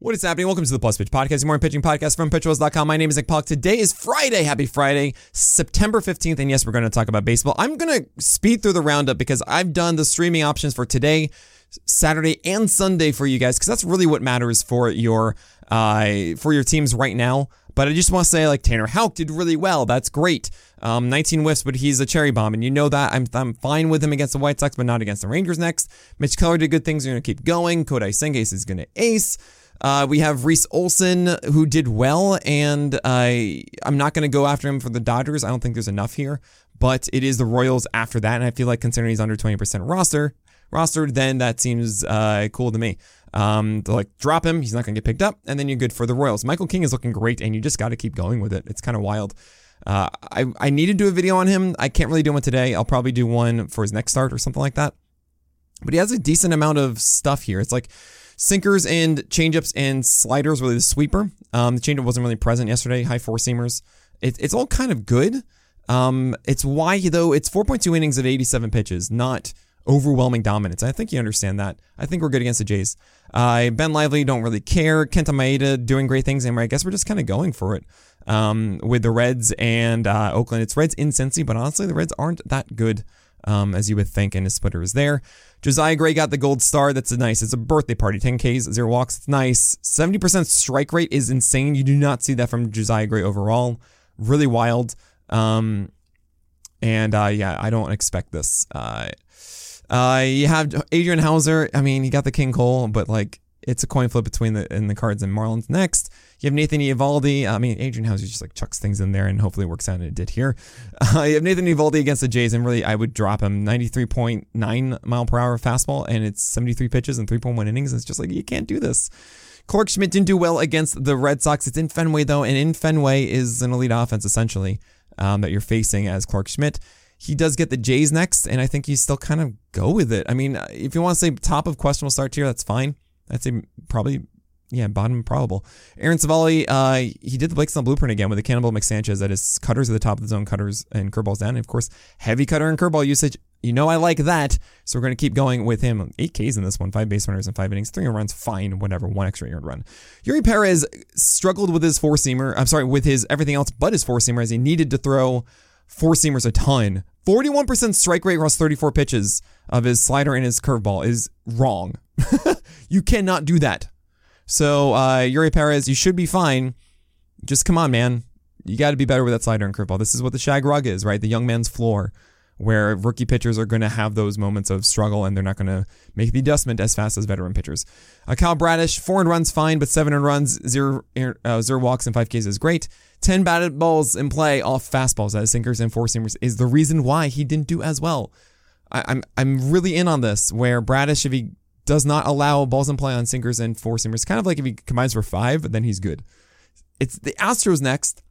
What is happening? Welcome to the Plus Pitch Podcast, your morning pitching podcast from pitcherlist.com. My name is Nick Pollack. Today is Friday. Happy Friday, September 15th. And yes, we're going to talk about baseball. I'm going to speed through the roundup because I've done the streaming options for today, Saturday, and Sunday for you guys because that's really what matters for your uh, for your teams right now. But I just want to say, like, Tanner Houck did really well. That's great. Um, 19 whiffs, but he's a cherry bomb. And you know that. I'm, I'm fine with him against the White Sox, but not against the Rangers next. Mitch Keller did good things. You're going to keep going. Kodai Senga is going to ace. Uh, we have Reese Olson, who did well, and I I'm not going to go after him for the Dodgers. I don't think there's enough here, but it is the Royals after that, and I feel like considering he's under 20% roster, rostered, then that seems uh, cool to me. Um, to like drop him, he's not going to get picked up, and then you're good for the Royals. Michael King is looking great, and you just got to keep going with it. It's kind of wild. Uh, I I need to do a video on him. I can't really do one today. I'll probably do one for his next start or something like that. But he has a decent amount of stuff here. It's like Sinkers and changeups and sliders really the sweeper. Um, the changeup wasn't really present yesterday. High four seamers. It, it's all kind of good. Um, it's why though it's 4.2 innings of 87 pitches, not overwhelming dominance. I think you understand that. I think we're good against the Jays. Uh, ben Lively don't really care. Kenta Maeda doing great things, and I guess we're just kind of going for it um, with the Reds and uh, Oakland. It's Reds in Cincy, but honestly, the Reds aren't that good um, as you would think, and his splitter is there. Josiah Gray got the gold star. That's a nice. It's a birthday party. 10 Ks, zero walks. It's nice. 70% strike rate is insane. You do not see that from Josiah Gray overall. Really wild. Um, and uh, yeah, I don't expect this. Uh, uh, you have Adrian Houser. I mean, he got the King Cole, but like it's a coin flip between the in the Cards and Marlins next. You have Nathan Eovaldi. I mean, Adrian Houser just like chucks things in there and hopefully it works out, and it did here. Uh, you have Nathan Eovaldi against the Jays, and really, I would drop him 93.9 mile per hour fastball, and it's 73 pitches and 3.1 innings. It's just like, you can't do this. Clarke Schmidt didn't do well against the Red Sox. It's in Fenway, though, and in Fenway is an elite offense, essentially, um, that you're facing as Clarke Schmidt. He does get the Jays next, and I think you still kind of go with it. I mean, if you want to say top of questionable start here, that's fine. I'd say probably yeah, bottom probable. Aaron Civale, uh, he did the Blake Snell blueprint again with the Cannibal McSanchez that is cutters at the top of the zone, cutters and curveballs down. And of course, heavy cutter and curveball usage. You know I like that. So we're going to keep going with him. Eight Ks in this one, five base runners and five innings, three runs, fine, whatever, one extra earned run. Eury Perez struggled with his four seamer. I'm sorry, with his everything else but his four seamer as he needed to throw four seamers a ton. 41% strike rate across 34 pitches of his slider and his curveball is wrong. you cannot do that. So, uh, Eury Perez, you should be fine. Just come on, man. You got to be better with that slider and curveball. This is what the shag rug is, right? The young man's floor, where rookie pitchers are going to have those moments of struggle and they're not going to make the adjustment as fast as veteran pitchers. Uh, Kyle Bradish, four and runs, fine, but seven and runs, zero, uh, zero walks, and five Ks is great. 10 batted balls in play off fastballs as sinkers and four seamers is the reason why he didn't do as well. I, I'm, I'm really in on this where Bradish, if he does not allow balls in play on sinkers and four seamers. Kind of like if he combines for five, then he's good. It's the Astros next.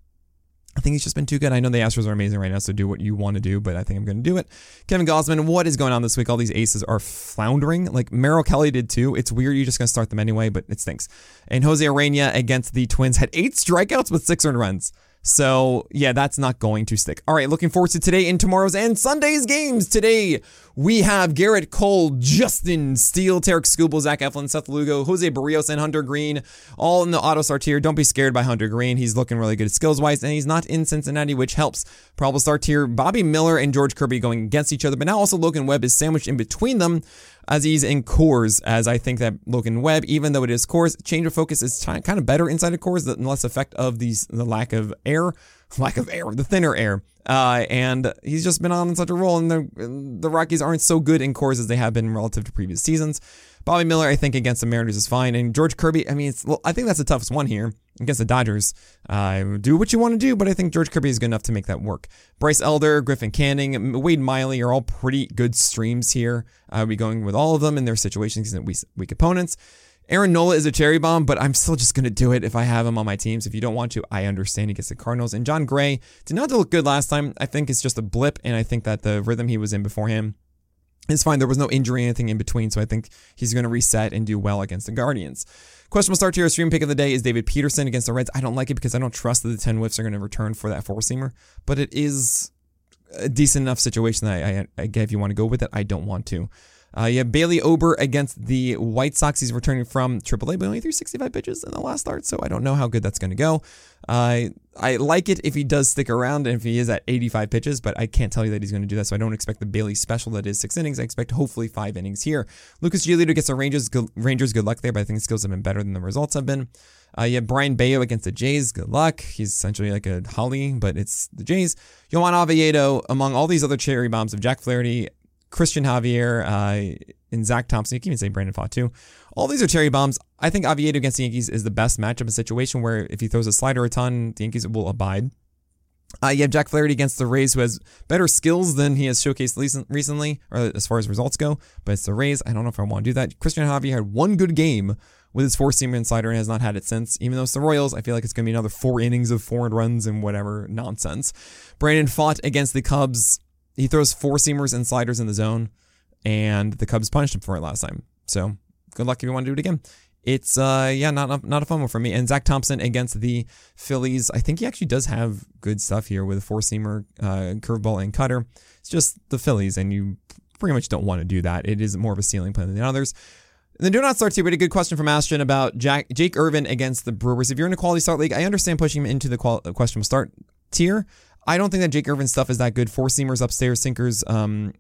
I think he's just been too good. I know the Astros are amazing right now, so do what you want to do, but I think I'm going to do it. Kevin Gausman, what is going on this week? All these aces are floundering. Like Merrill Kelly did too. It's weird. You're just going to start them anyway, but it stinks. And Jose Urena against the Twins had eight strikeouts with six earned runs. So, yeah, that's not going to stick. All right, looking forward to today and tomorrow's and Sunday's games. Today, We have Gerrit Cole, Justin Steele, Tarik Skubal, Zach Eflin, Seth Lugo, Jose Berrios, and Hunter Greene, all in the auto start tier. Don't be scared by Hunter Greene. He's looking really good skills wise, and he's not in Cincinnati, which helps. Probable start tier. Bobby Miller and George Kirby going against each other, but now also Logan Webb is sandwiched in between them he's in Coors, as I think that Logan Webb, even though it is Coors, change of focus is t- kind of better inside of Coors, the less effect of these the lack of air, lack of air, the thinner air. Uh, and he's just been on such a roll, and the the Rockies aren't so good in Coors as they have been relative to previous seasons. Bobby Miller, I think, against the Mariners is fine. And George Kirby, I mean, well, I think that's the toughest one here against the Dodgers. Uh, do what you want to do, but I think George Kirby is good enough to make that work. Bryce Elder, Griffin Canning, Wade Miley are all pretty good streams here. I'll be going with all of them in their situations against weak opponents. Aaron Nola is a cherry bomb, but I'm still just going to do it if I have him on my teams. If you don't want to, I understand against the Cardinals. And Jon Gray did not look good last time. I think it's just a blip, and I think that the rhythm he was in before him is fine. There was no injury, anything in between, so I think he's going to reset and do well against the Guardians. Questionable start to your stream pick of the day is David Peterson against the Reds. I don't like it because I don't trust that the 10 whiffs are going to return for that four seamer, but it is a decent enough situation that I, I, I if you want to go with it, I don't want to. Uh, you have Bailey Ober against the White Sox. He's returning from AAA, but only threw 65 pitches in the last start, so I don't know how good that's going to go. Uh, I like it if he does stick around and if he is at 85 pitches, but I can't tell you that he's going to do that, so I don't expect the Bailey special that is six innings. I expect hopefully five innings here. Lucas Giolito gets the Rangers. Good, Rangers, good luck there, but I think the skills have been better than the results have been. Uh, you have Brayan Bello against the Jays. Good luck. He's essentially like a Holly, but it's the Jays. Johan Oviedo, among all these other cherry bombs of Jack Flaherty, Cristian Javier, uh, and Zach Thompson. You can even say Brandon Pfaadt too. All these are cherry bombs. I think Oviedo against the Yankees is the best matchup, in a situation where if he throws a slider a ton, the Yankees will abide. Uh, you have Jack Flaherty against the Rays, who has better skills than he has showcased recently, or as far as results go. But it's the Rays. I don't know if I want to do that. Cristian Javier had one good game with his four seamer slider and has not had it since. Even though it's the Royals, I feel like it's going to be another four innings of four runs and whatever nonsense. Brandon Pfaadt against the Cubs. He throws four seamers and sliders in the zone, and the Cubs punished him for it last time. So good luck if you want to do it again. It's uh yeah not not a fun one for me. And Zach Thompson against the Phillies. I think he actually does have good stuff here with a four seamer, uh, curveball, and cutter. It's just the Phillies, and you pretty much don't want to do that. It is more of a ceiling plan than the others. And then do not start here. We had a good question from Ashton about Jack, Jake Irvin against the Brewers. If you're in a quality start league, I understand pushing him into the qual- question start tier. I don't think that Jake Irvin stuff is that good. Four seamers upstairs, sinkers, um,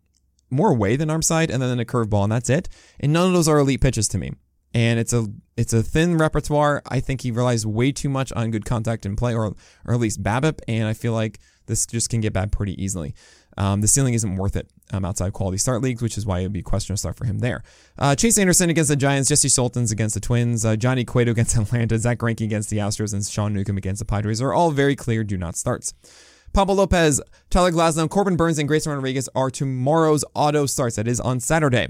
more away than arm side, and then a curveball, and that's it. And none of those are elite pitches to me. And it's a it's a thin repertoire. I think he relies way too much on good contact and play, or or at least BABIP, and I feel like this just can get bad pretty easily. Um, the ceiling isn't worth it um, outside quality start leagues, which is why it would be a question to start for him there. Uh, Chase Anderson against the Giants, Jesse Scholtens against the Twins, uh, Johnny Cueto against Atlanta, Zack Greinke against the Astros, and Sean Newcomb against the Padres are all very clear do not starts. Pablo Lopez, Tyler Glasnow, Corbin Burnes, and Grayson Rodriguez are tomorrow's auto starts. That is on Saturday.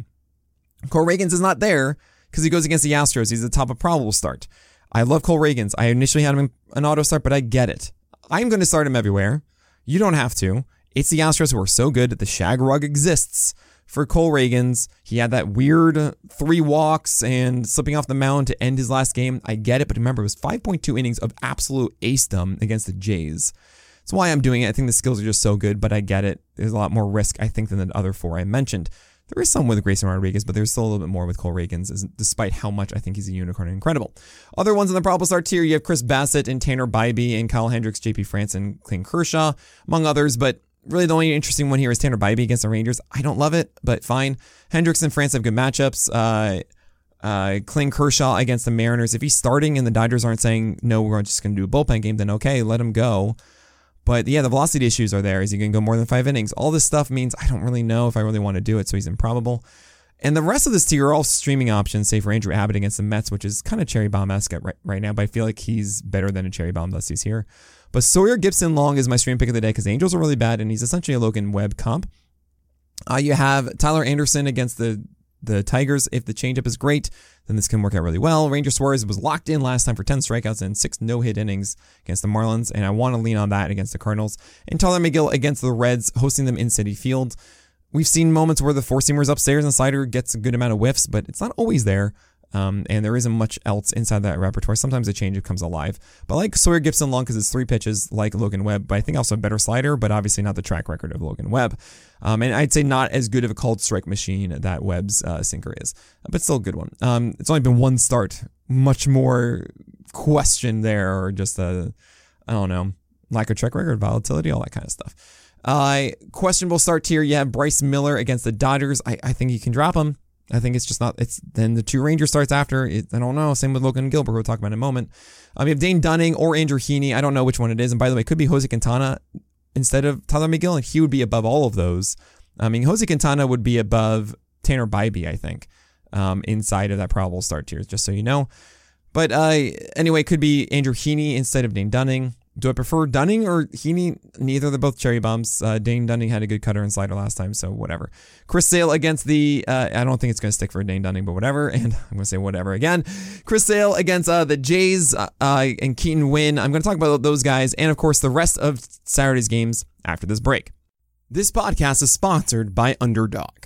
Cole Ragans is not there because he goes against the Astros. He's the top of probable start. I love Cole Ragans. I initially had him an auto start, but I get it. I'm going to start him everywhere. You don't have to. It's the Astros who are so good that the shag rug exists for Cole Ragans. He had that weird three walks and slipping off the mound to end his last game. I get it, but remember, it was 5.2 innings of absolute acedom against the Jays. That's why I'm doing it. I think the skills are just so good, but I get it. There's a lot more risk, I think, than the other four I mentioned. There is some with Grayson Rodriguez, but there's still a little bit more with Cole Ragans, despite how much I think he's a unicorn and incredible. Other ones in the probable start tier, you have Chris Bassitt and Tanner Bibee and Kyle Hendricks, JP France and Clayton Kershaw, among others, but really the only interesting one here is Tanner Bibee against the Rangers. I don't love it, but fine. Hendricks and France have good matchups. Uh, uh, Kershaw against the Mariners. If he's starting and the Dodgers aren't saying, no, we're just going to do a bullpen game, then okay, let him go. But yeah, the velocity issues are there. Is he going to go more than five innings? All this stuff means I don't really know if I really want to do it, so he's improbable. And the rest of this tier are all streaming options, say for Andrew Abbott against the Mets, which is kind of cherry bomb esque right, right now, but I feel like he's better than a cherry bomb thus he's here. But Sawyer Gipson-Long is my stream pick of the day because Angels are really bad, and he's essentially a Logan Webb comp. Uh, you have Tyler Anderson against the the Tigers. If the changeup is great, then this can work out really well. Ranger Suarez was locked in last time for 10 strikeouts and six no hit innings against the Marlins, and I want to lean on that against the Cardinals. And Tylor Megill against the Reds, hosting them in Citi Field. We've seen moments where the four seamers upstairs and slider gets a good amount of whiffs, but it's not always there. Um, and there isn't much else inside that repertoire. Sometimes a change comes alive. But like Sawyer Gipson-Long because it's three pitches like Logan Webb, but I think also a better slider, but obviously not the track record of Logan Webb. Um, and I'd say not as good of a cold strike machine that Webb's uh, sinker is, but still a good one. Um, it's only been one start. Much more question there, or just a, I don't know, lack of track record, volatility, all that kind of stuff. Uh, questionable start. You have Bryce Miller against the Dodgers. I, I think you can drop him. I think it's just not. It's then the two Ranger starts after. It, I don't know. Same with Logan Gilbert. We'll talk about in a moment. Um, you have Dane Dunning or Andrew Heaney. I don't know which one it is. And by the way, it could be Jose Quintana instead of Tylor Megill, and he would be above all of those. I mean, Jose Quintana would be above Tanner Bibee, I think, um, inside of that probable start tier. Just so you know. But uh, anyway, it could be Andrew Heaney instead of Dane Dunning. Do I prefer Dunning or Heaney? Neither. They're both cherry bombs. Uh, Dane Dunning had a good cutter and slider last time, so whatever. Chris Sale against the. Uh, I don't think it's going to stick for Dane Dunning, but whatever. And I'm going to say whatever again. Chris Sale against uh, the Jays uh, and Keaton Winn. I'm going to talk about those guys and, of course, the rest of Saturday's games after this break. This podcast is sponsored by Underdog.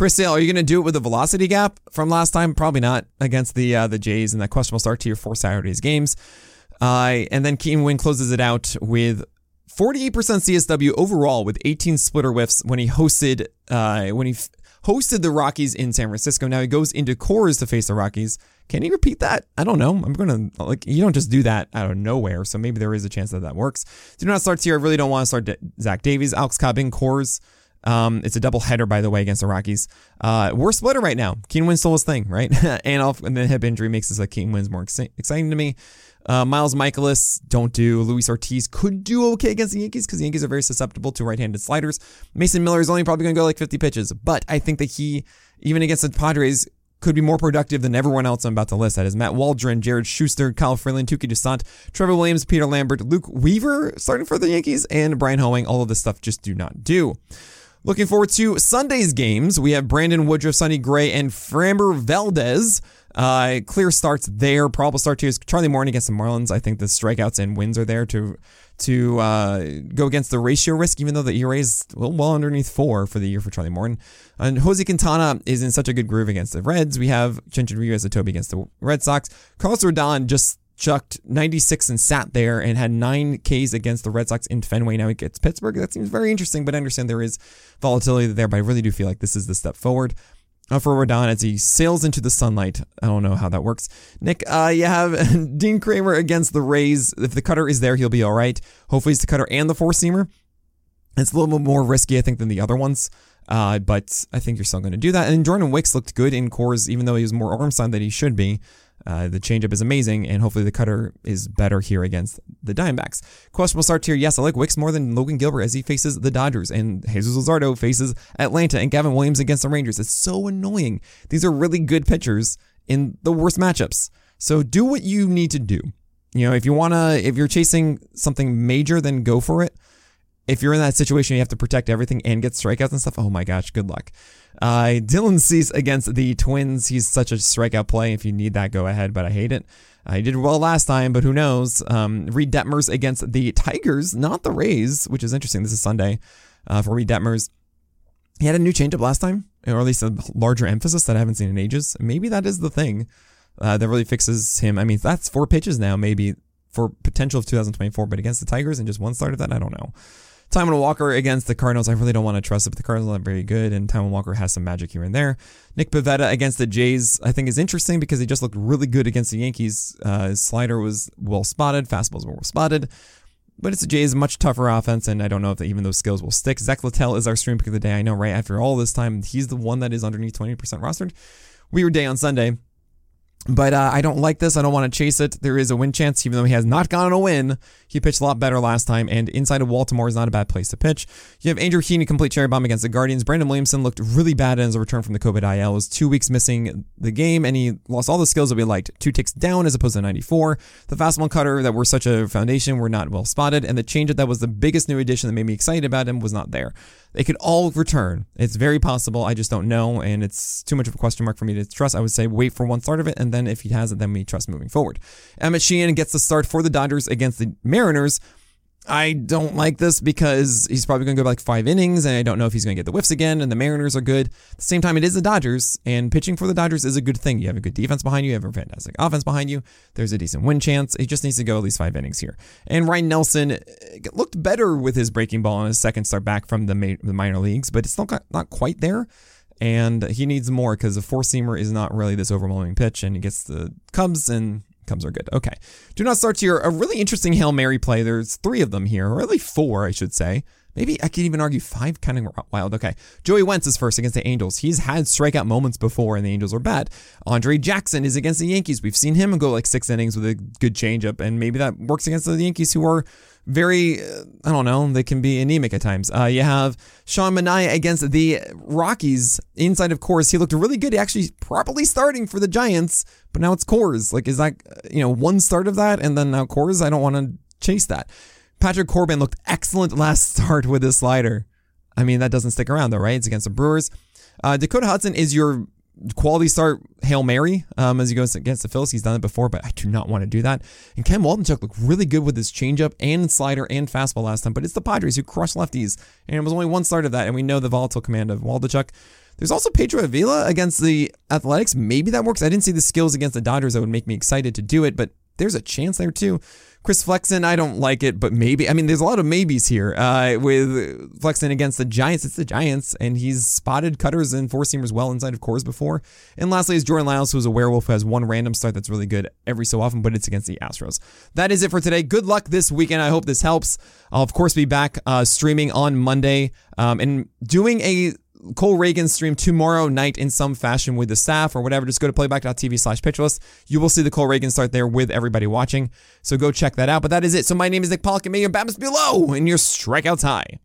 Chris Sale, are you going to do it with the velocity gap from last time? Probably not against the uh, the Jays and that questionable start to your four Saturdays games. Uh, and then Keaton Winn closes it out with 48% CSW overall with 18 splitter whiffs when he hosted uh, when he f- hosted the Rockies in San Francisco. Now he goes into Coors to face the Rockies. Can he repeat that? I don't know. I'm gonna like you don't just do that out of nowhere. So maybe there is a chance that that works. Do not start here. I really don't want to start Zach Davies, Alex Cobb in Coors. Um, it's a double header, by the way, against the Rockies. Uh, we're splitter right now. Keaton Winn stole his thing, right? and, off, and the hip injury makes this like Keaton Winn's more exciting to me. Uh, Miles Mikolas, don't do. Luis Ortiz could do okay against the Yankees because the Yankees are very susceptible to right-handed sliders. Mason Miller is only probably going to go like 50 pitches, but I think that he, even against the Padres, could be more productive than everyone else I'm about to list. That is Matt Waldron, Jared Schuster, Kyle Freeland, Touki Toussaint, Trevor Williams, Peter Lambert, Luke Weaver starting for the Yankees, and Bryan Hoeing. All of this stuff just do not do. Looking forward to Sunday's games. We have Brandon Woodruff, Sonny Gray, and Framber Valdez. Uh, clear starts there. Probable start too is Charlie Morton against the Marlins. I think the strikeouts and wins are there to to uh, go against the ratio risk, even though the ERA is well, well underneath four for the year for Charlie Morton. And Jose Quintana is in such a good groove against the Reds. We have Chinchadrillo as a Toby against the Red Sox. Carlos Rodon just chucked 96 and sat there and had nine Ks against the Red Sox in Fenway. Now he gets Pittsburgh. That seems very interesting, but I understand there is volatility there, but I really do feel like this is the step forward. Uh, for Rodon as he sails into the sunlight. I don't know how that works. Nick, uh, you have Dean Kremer against the Rays. If the cutter is there, he'll be all right. Hopefully, it's the cutter and the four seamer. It's a little bit more risky, I think, than the other ones. Uh, but I think you're still going to do that. And Jordan Wicks looked good in Coors, even though he was more arm side than he should be. Uh, the changeup is amazing, and hopefully the cutter is better here against the Diamondbacks. Questionable start here. Yes, I like Wicks more than Logan Gilbert as he faces the Dodgers, and Jesus Luzardo faces Atlanta, and Gavin Williams against the Rangers. It's so annoying. These are really good pitchers in the worst matchups. So do what you need to do. You know, if you wanna, if you're chasing something major, then go for it. If you're in that situation, you have to protect everything and get strikeouts and stuff. Oh my gosh, good luck. Uh, Dylan Cease against the Twins. He's such a strikeout play. If you need that, go ahead, but I hate it. Uh, he did well last time, but who knows? Um, Reid Detmers against the Tigers, not the Rays, which is interesting. This is Sunday uh, for Reid Detmers. He had a new changeup last time, or at least a larger emphasis that I haven't seen in ages. Maybe that is the thing uh, that really fixes him. I mean, that's four pitches now, maybe for potential of 2024, but against the Tigers and just one start of that, I don't know. Taijuan Walker against the Cardinals. I really don't want to trust it, but the Cardinals aren't very good, and Taijuan Walker has some magic here and there. Nick Pivetta against the Jays, I think, is interesting because he just looked really good against the Yankees. Uh, his slider was well spotted, fastballs were well spotted. But it's a Jays much tougher offense, and I don't know if even those skills will stick. Zack Littell is our stream pick of the day. I know, right after all this time, he's the one that is underneath 20% rostered. Weird day on Sunday. But uh, I don't like this. I don't want to chase it. There is a win chance, even though he has not gotten a win. He pitched a lot better last time, and inside of Baltimore is not a bad place to pitch. You have Andrew Heaney complete cherry bomb against the Guardians. Brandon Williamson looked really bad as a return from the COVID IL. Was two weeks missing the game, and he lost all the skills that we liked. Two ticks down as opposed to 94. The fastball cutter that were such a foundation were not well spotted, and the changeup that was the biggest new addition that made me excited about him was not there. They could all return. It's very possible. I just don't know, and it's too much of a question mark for me to trust. I would say wait for one start of it, and then if he has it, then we trust moving forward. Emmett Sheehan gets the start for the Dodgers against the Mariners. I don't like this because he's probably going to go like five innings, and I don't know if he's going to get the whiffs again. And the Mariners are good. At the same time, it is the Dodgers, and pitching for the Dodgers is a good thing. You have a good defense behind you, you have a fantastic offense behind you. There's a decent win chance. He just needs to go at least five innings here. And Ryan Nelson uh, looked better with his breaking ball on his second start back from the, ma- the minor leagues, but it's not not quite there. And he needs more because a four seamer is not really this overwhelming pitch, and he gets the Cubs and Cubs are good. Okay. Do not start here. A really interesting Hail Mary play. There's three of them here, or really four, I should say. Maybe I could even argue five kind of wild. Okay. Joey Wentz is first against the Angels. He's had strikeout moments before, and the Angels are bad. Andre Jackson is against the Yankees. We've seen him go like six innings with a good changeup, and maybe that works against the Yankees, who are very, uh, I don't know, they can be anemic at times. Uh, you have Sean Manaea against the Rockies inside of Coors. He looked really good. Actually probably starting for the Giants, but now it's Coors. Like, is that, uh, you know, one start of that and then now Coors? I don't want to chase that. Patrick Corbin looked excellent last start with his slider. I mean, that doesn't stick around though, right? It's against the Brewers. Uh, Dakota Hudson is your quality start Hail Mary um, as he goes against the Phillies. He's done it before, but I do not want to do that. And Ken Waldichuk looked really good with his changeup and slider and fastball last time, but it's the Padres who crushed lefties, and it was only one start of that, and we know the volatile command of Waldichuk. There's also Pedro Avila against the Athletics. Maybe that works. I didn't see the skills against the Dodgers that would make me excited to do it, but there's a chance there too. Chris Flexen, I don't like it, but maybe. I mean, there's a lot of maybes here uh, with Flexen against the Giants. It's the Giants, and he's spotted cutters and four seamers well inside of Coors before. And lastly is Jordan Lyles, who's a werewolf, who has one random start that's really good every so often, but it's against the Astros. That is it for today. Good luck this weekend. I hope this helps. I'll, of course, be back uh, streaming on Monday um, and doing a Cole Ragans stream tomorrow night in some fashion with the staff or whatever. Just go to playback.tv slash pitcherlist. You will see the Cole Ragans start there with everybody watching. So go check that out. But that is it. So my name is Nick Pollack and may your bat below and your strikeouts high.